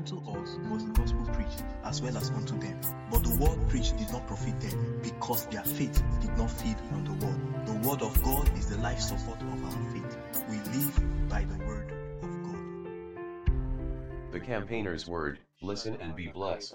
unto us was the gospel preached as well as unto them. But the word preached did not profit them because their faith did not feed on the word. The word of God is the life support of our faith. We live by the word of God. The campaigner's word, listen and be blessed.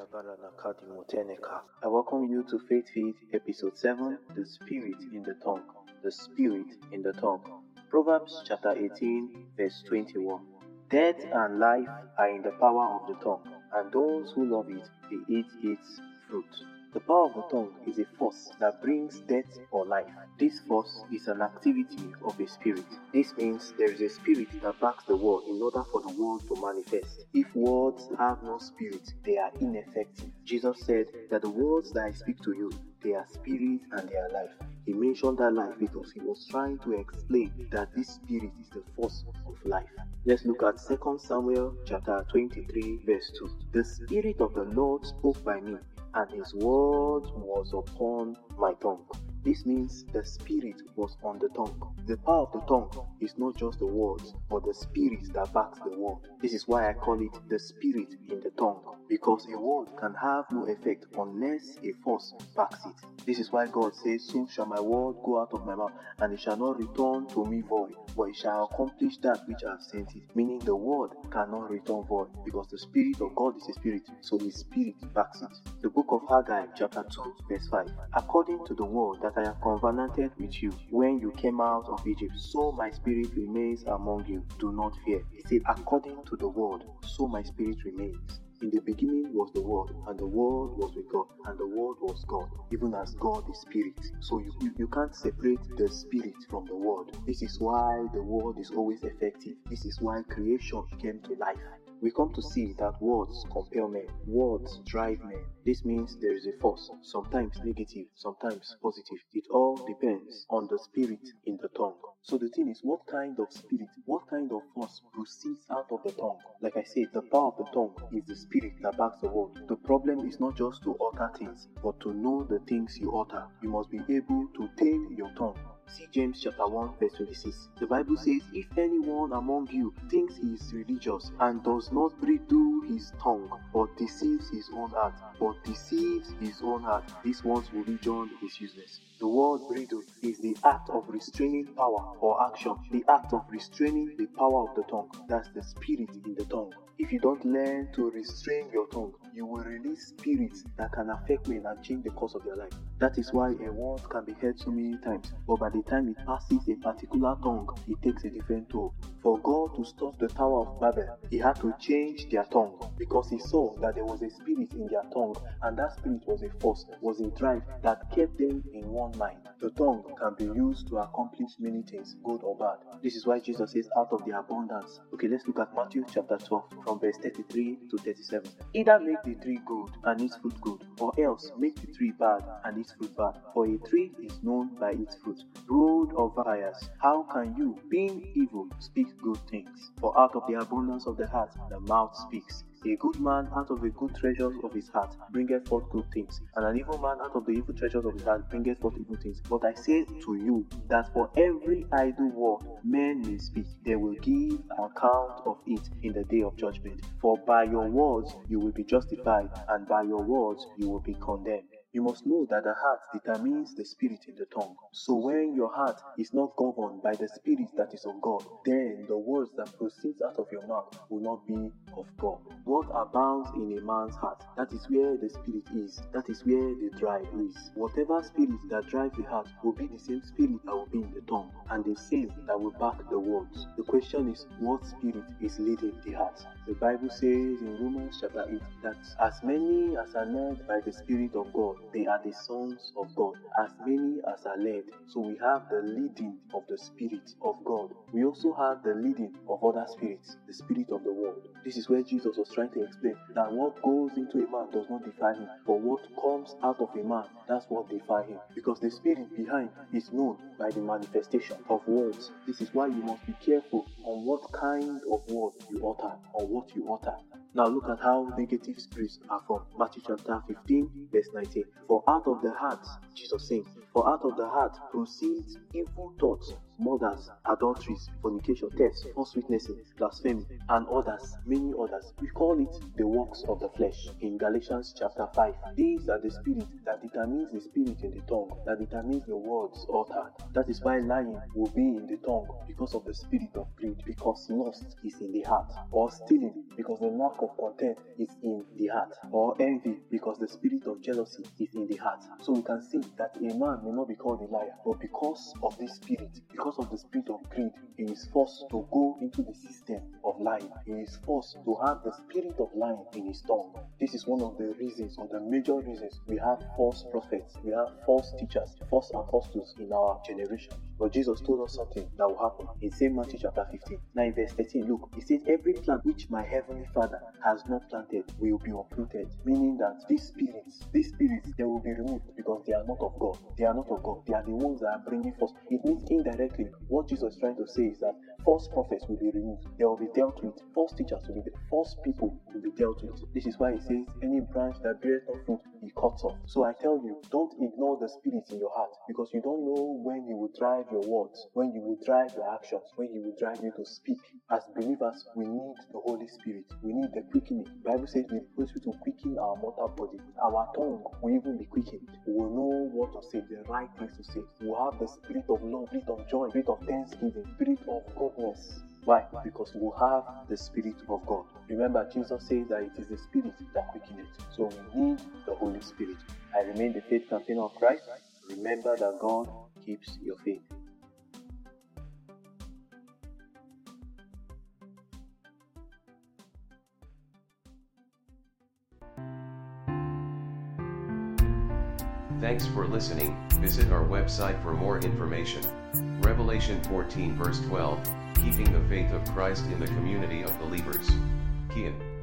I welcome you to Faith Feed episode 7 The Spirit in the Tongue. The Spirit in the Tongue. Proverbs chapter 18, verse 21. Death and life are in the power of the tongue, and those who love it, they eat its fruit. The power of the tongue is a force that brings death or life. This force is an activity of a spirit. This means there is a spirit that backs the word in order for the word to manifest. If words have no spirit, they are ineffective. Jesus said that the words that I speak to you, they are spirit and they are life. Mentioned that life because he was trying to explain that this spirit is the force of life. Let's look at 2 Samuel chapter 23 verse 2. The spirit of the Lord spoke by me and his word was upon my tongue. This means the spirit was on the tongue. The power of the tongue is not just the words, but the spirit that backs the word. This is why I call it the spirit in the tongue, because a word can have no effect unless a force backs it. This is why God says, So shall my word go out of my mouth, and it shall not return to me void, but it shall accomplish that which I have sent it. Meaning the word cannot return void, because the spirit of God is a spirit, so his spirit backs it. The book of Haggai, chapter 2, verse 5. According to the word that I have covenanted with you when you came out of Egypt, so my spirit remains among you. Do not fear. He said, according to the word, so my spirit remains. In the beginning was the Word, and the Word was with God, and the Word was God, even as God is Spirit. So you, you, can't separate the Spirit from the Word. This is why the Word is always effective. This is why creation came to life. We come to see that words compel men, words drive men. This means there is a force, sometimes negative, sometimes positive. It all depends on the spirit in the tongue. So the thing is, what kind of spirit, what kind of force proceeds out of the tongue? Like I said, the power of the tongue is the spirit that backs the word. The problem is not just to utter things, but to know the things you utter. You must be able to tame your tongue. See James chapter 1 verse 26. The Bible says, If anyone among you thinks he is religious and does not bridle his tongue, but deceives his own heart, but deceives his own heart, this one's religion is useless. The word bridle is the act of restraining power or action, the act of restraining the power of the tongue. That's the spirit in the tongue. If you don't learn to restrain your tongue, you will release spirits that can affect men and change the course of their life. That is why a word can be heard so many times, but by the time it passes a particular tongue, it takes a different toll. For God to stop the Tower of Babel, He had to change their tongue because He saw that there was a spirit in their tongue, and that spirit was a force, was a drive that kept them in one mind. The tongue can be used to accomplish many things, good or bad. This is why Jesus says, out of the abundance. Okay, let's look at Matthew chapter 12, from verse 33 to 37. Either make the tree good and its fruit good, or else make the tree bad and its fruit bad. For a tree is known by its fruit. Brood of vipers, how can you, being evil, speak good things? For out of the abundance of the heart the mouth speaks. A good man out of the good treasures of his heart bringeth forth good things, and an evil man out of the evil treasures of his heart bringeth forth evil things. But I say to you that for every idle word men may speak, they will give account of it in the day of judgment. For by your words you will be justified, and by your words you will be condemned. You must know that the heart determines the spirit in the tongue. So when your heart is not governed by the spirit that is of God, then the words that proceed out of your mouth will not be of God. What abounds in a man's heart, that is where the spirit is. That is where the drive is. Whatever spirit that drives the heart will be the same spirit that will be in the tongue, and the same that will back the words. The question is, what spirit is leading the heart? The Bible says in Romans chapter 8 that as many as are led by the Spirit of God, they are the sons of God. As many as are led. So we have the leading of the Spirit of God. We also have the leading of other spirits, the spirit of the world. This is where Jesus was trying to explain that what goes into a man does not define him, but what comes out of a man, that's what defines him. Because the spirit behind is known by the manifestation of words. This is why you must be careful on what kind of word you utter or what you utter. Now look at how negative spirits are formed. Matthew chapter 15, verse 19. For out of the heart, Jesus saying, for out of the heart proceeds evil thoughts, murders, adulteries, fornication, thefts, false witnesses, blasphemy, and others, many others. We call it the works of the flesh in Galatians chapter 5. These are the spirit that determines the spirit in the tongue, that determines the words uttered. That is why lying will be in the tongue because of the spirit of greed, because lust is in the heart, or stealing because the lack of content is in the heart, or envy because the spirit of jealousy is in the heart. So we can see that a man may not be called a liar, but because of this spirit, because of the spirit of greed, he is forced to go into the system of lying. He is forced to have the spirit of lying in his tongue. This is one of the reasons, or the major reasons, we have false prophets, we have false teachers, false apostles in our generation. But Jesus told us something that will happen in St. Matthew chapter 15. Now in verse 13, look, he says, Every plant which my heavenly Father has not planted will be uprooted. Meaning that these spirits, these spirits, they will be removed because they are not of God. They are not of God. They are the ones that are bringing forth. It means indirectly, what Jesus is trying to say is that false prophets will be removed. They will be dealt with. False teachers will be false people will be dealt with. This is why he says, Any branch that bears no fruit, he cuts off. So I tell you, don't ignore the spirit in your heart because you don't know when he will drive your words, when he will drive your actions, when he will drive you to speak. As believers, we need the Holy Spirit. We need the quickening. The Bible says we Spirit to quicken our mortal body. Our tongue will even be quickened. We will know what to say, the right things to say. We will have the spirit of love, spirit of joy, spirit of thanksgiving, spirit of goodness. Why? Because we have the Spirit of God. Remember, Jesus says that it is the Spirit that quickeneth. So we need the Holy Spirit. I remain the faith campaigner of Christ. Remember that God keeps your faith. Thanks for listening. Visit our website for more information. Revelation 14 verse 12, keeping the faith of Christ in the community of believers. Kian.